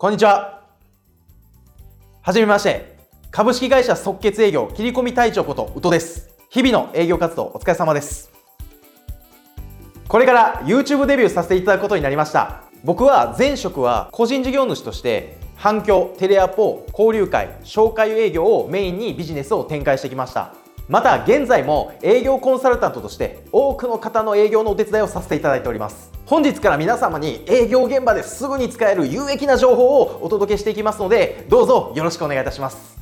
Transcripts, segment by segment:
こんにちは。はじめまして。株式会社即決営業切り込み隊長こと宇都です。日々の営業活動お疲れ様です。これから YouTube デビューさせていただくことになりました。僕は前職は個人事業主として反響、テレアポ、交流会、紹介営業をメインにビジネスを展開してきました。また現在も営業コンサルタントとして多くの方の営業のお手伝いをさせていただいております本日から皆様に営業現場ですぐに使える有益な情報をお届けしていきますのでどうぞよろしくお願いいたします。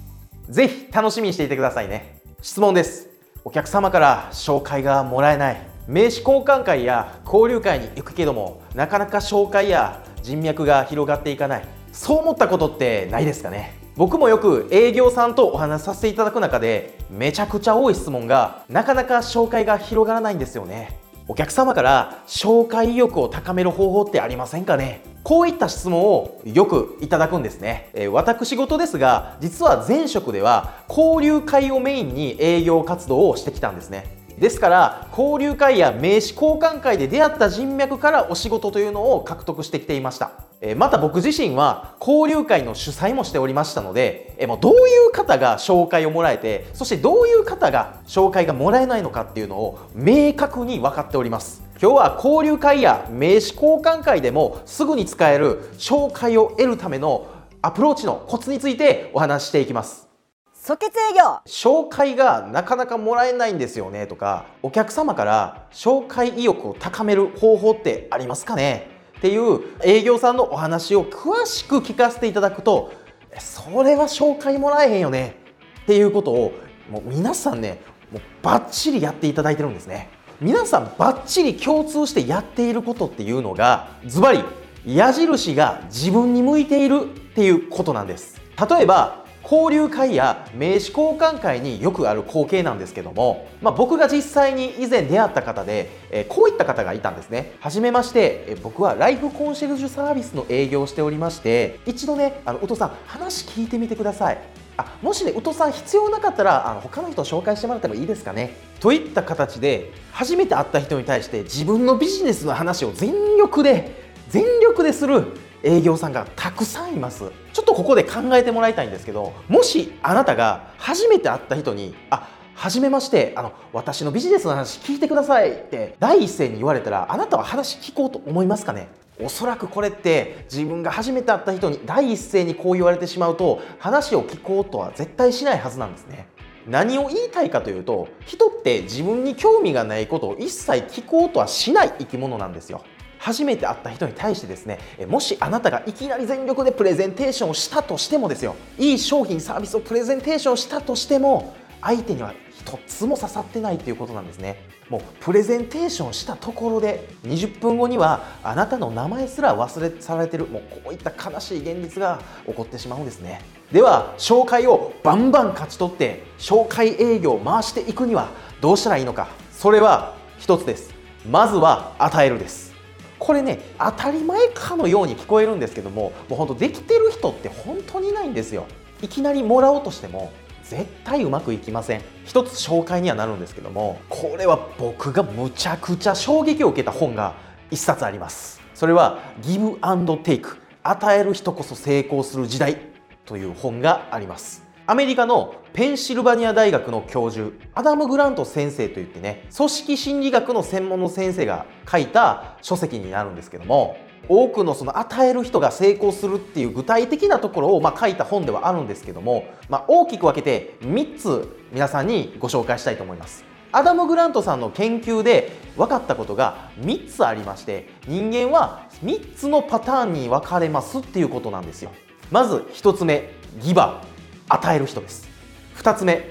ぜひ楽しみにしていてくださいね。質問です。お客様から紹介がもらえない名刺交換会や交流会に行くけどもなかなか紹介や人脈が広がっていかないそう思ったことってないですかね。僕もよく営業さんとお話しさせていただく中でめちゃくちゃ多い質問がなかなか紹介が広がらないんですよね。お客様から紹介意欲を高める方法ってありませんかね？こういった質問をよくいただくんですね、えー私事ですが実は前職では交流会をメインに営業活動をしてきたんですね。ですから交流会や名刺交換会で出会った人脈からお仕事というのを獲得してきていました。えーまた僕自身は交流会の主催もしておりましたのでえーもうどういう方が紹介をもらえてそしてどういう方が紹介がもらえないのかっていうのを明確に分かっております。今日は交流会や名刺交換会でもすぐに使える紹介を得るためのアプローチのコツについてお話ししていきます。即決営業。紹介がなかなかもらえないんですよねとかお客様から紹介意欲を高める方法ってありますかね？っていう営業さんのお話を詳しく聞かせていただくとそれは紹介もらえへんよねっていうことをもう皆さんねもうバッチリやっていただいてるんですね。皆さんバッチリ共通してやっていることっていうのがズバリ矢印が自分に向いているっていうことなんです。例えば交流会や名刺交換会によくある光景なんですけども、まあ、僕が実際に以前出会った方で、えこういった方がいたんですね。はじめまして、え僕はライフコンシェルジュサービスの営業をしておりまして一度ねあの宇藤さん話聞いてみてください。あもしね宇藤さん必要なかったらあの他の人を紹介してもらってもいいですかね。といった形で初めて会った人に対して自分のビジネスの話を全力で全力でする営業さんがたくさんいます。ちょっとここで考えてもらいたいんですけどもしあなたが初めて会った人に「あはじめましてあの私のビジネスの話聞いてください」って第一声に言われたらあなたは話聞こうと思いますかね？おそらくこれって自分が初めて会った人に第一声にこう言われてしまうと話を聞こうとは絶対しないはずなんですね。何を言いたいかというと人って自分に興味がないことを一切聞こうとはしない生き物なんですよ。初めて会った人に対してですねもしあなたがいきなり全力でプレゼンテーションをしたとしてもですよいい商品サービスをプレゼンテーションしたとしても相手には一つも刺さってないということなんですね。もうプレゼンテーションしたところで20分後にはあなたの名前すら忘れ去られてるもうこういった悲しい現実が起こってしまうんですね。では紹介をバンバン勝ち取って紹介営業を回していくにはどうしたらいいのか。それは一つです。まずは与えるです。これね当たり前かのように聞こえるんですけどももう本当できてる人って本当にいないんですよ。いきなりもらおうとしても絶対うまくいきません。一つ紹介にはなるんですけどもこれは僕がむちゃくちゃ衝撃を受けた本が一冊あります。それはギブアンドテイク与える人こそ成功する時代という本があります。アメリカのペンシルバニア大学の教授アダム・グラント先生といってね組織心理学の専門の先生が書いた書籍になるんですけども多くのその与える人が成功するっていう具体的なところをま書いた本ではあるんですけども、まあ、大きく分けて3つ皆さんにご紹介したいと思います。アダム・グラントさんの研究で分かったことが3つありまして人間は3つのパターンに分かれますっていうことなんですよ。まず1つ目ギバ与える人です。2つ目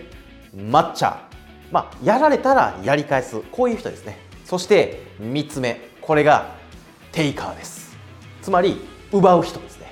マッチャー。まあやられたらやり返す。こういう人ですね。そして3つ目これがテイカーです。つまり奪う人ですね。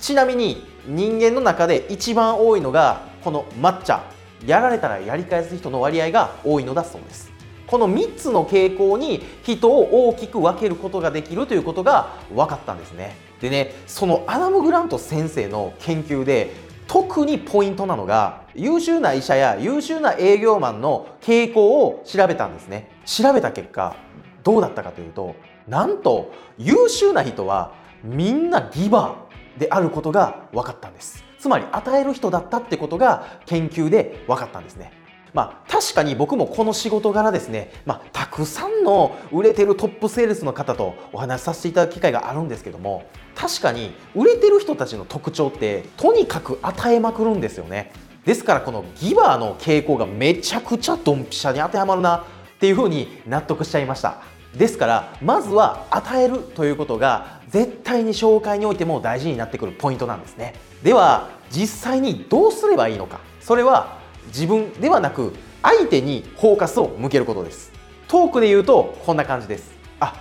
ちなみに人間の中で一番多いのがこのマッチャー。やられたらやり返す人の割合が多いのだそうです。この3つの傾向に人を大きく分けることができるということが分かったんですね。でねそのアダム・グラント先生の研究で特にポイントなのが優秀な医者や優秀な営業マンの傾向を調べたんですね。調べた結果どうだったかというとなんと優秀な人はみんなギバーであることが分かったんです。つまり与える人だったってことが研究で分かったんですね。まあ、確かに僕もこの仕事柄ですね、まあ、たくさんの売れてるトップセールスの方とお話しさせていただく機会があるんですけども確かに売れてる人たちの特徴ってとにかく与えまくるんですよね。ですからこのギバーの傾向がめちゃくちゃドンピシャに当てはまるなっていうふうに納得しちゃいました。ですからまずは与えるということが絶対に紹介においても大事になってくるポイントなんですね。では実際にどうすればいいのか。それは自分ではなく相手にフォーカスを向けることです。トークで言うとこんな感じです。あ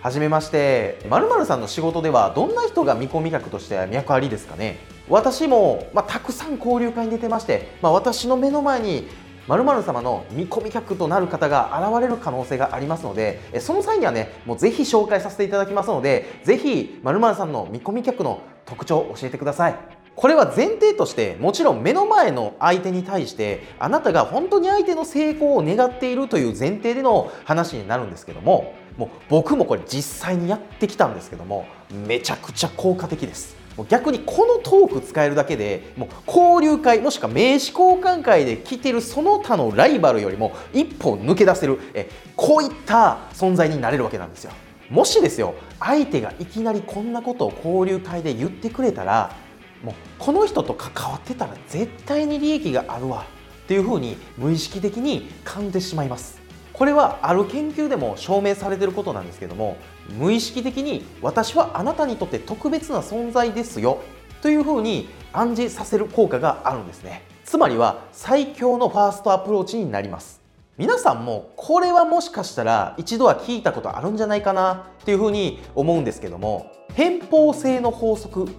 はじめまして。〇〇さんの仕事ではどんな人が見込み客として脈ありですかね。私も、まあ、たくさん交流会に出てまして、まあ、私の目の前に〇〇様の見込み客となる方が現れる可能性がありますのでその際にはねもうぜひ紹介させていただきますのでぜひ〇〇さんの見込み客の特徴を教えてください。これは前提としてもちろん目の前の相手に対してあなたが本当に相手の成功を願っているという前提での話になるんですけどももう僕もこれ実際にやってきたんですけどもめちゃくちゃ効果的です。逆にこのトーク使えるだけでもう交流会もしくは名刺交換会で来てるその他のライバルよりも一歩抜け出せるえこういった存在になれるわけなんですよ。もしですよ相手がいきなりこんなことを交流会で言ってくれたらもうこの人と関わってたら絶対に利益があるわ。っていうふうに無意識的に感じてしまいます。これはある研究でも証明されていることなんですけども無意識的に私はあなたにとって特別な存在ですよ。というふうに暗示させる効果があるんですね。つまりは最強のファーストアプローチになります。皆さんもこれはもしかしたら一度は聞いたことあるんじゃないかなっていうふうに思うんですけども偏方性の法則っ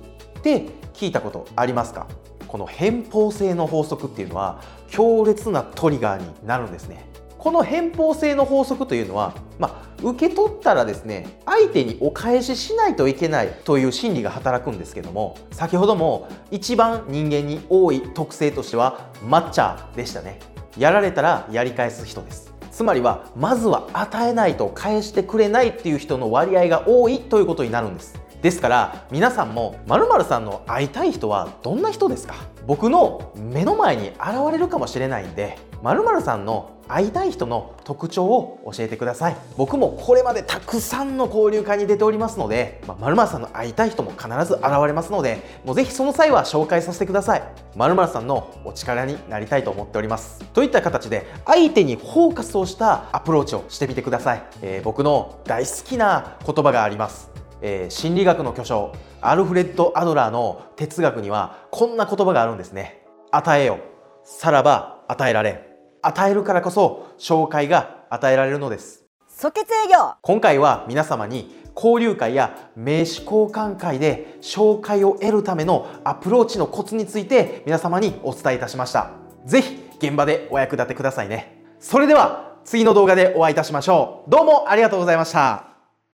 て聞いたことありますか？この偏方性の法則っていうのは強烈なトリガーになるんですね。この偏方性の法則というのは、まあ、受け取ったらですね相手にお返ししないといけないという心理が働くんですけども先ほども一番人間に多い特性としてはマッチャーでしたね。やられたらやり返す人です。つまりはまずは与えないと返してくれないっていう人の割合が多いということになるんです。ですから皆さんも〇〇さんの会いたい人はどんな人ですか？僕の目の前に現れるかもしれないんで〇〇さんの会いたい人の特徴を教えてください。僕もこれまでたくさんの交流会に出ておりますので〇〇さんの会いたい人も必ず現れますのでもうぜひその際は紹介させてください。〇〇さんのお力になりたいと思っております。といった形で相手にフォーカスをしたアプローチをしてみてください、えー、僕の大好きな言葉があります。えー、心理学の巨匠アルフレッド・アドラーの哲学にはこんな言葉があるんですね。与えよさらば与えられ与えるからこそ紹介が与えられるのです。即決営業。今回は皆様に交流会や名刺交換会で紹介を得るためのアプローチのコツについて皆様にお伝えいたしました。是非現場でお役立てくださいね。それでは次の動画でお会いいたしましょう。どうもありがとうございました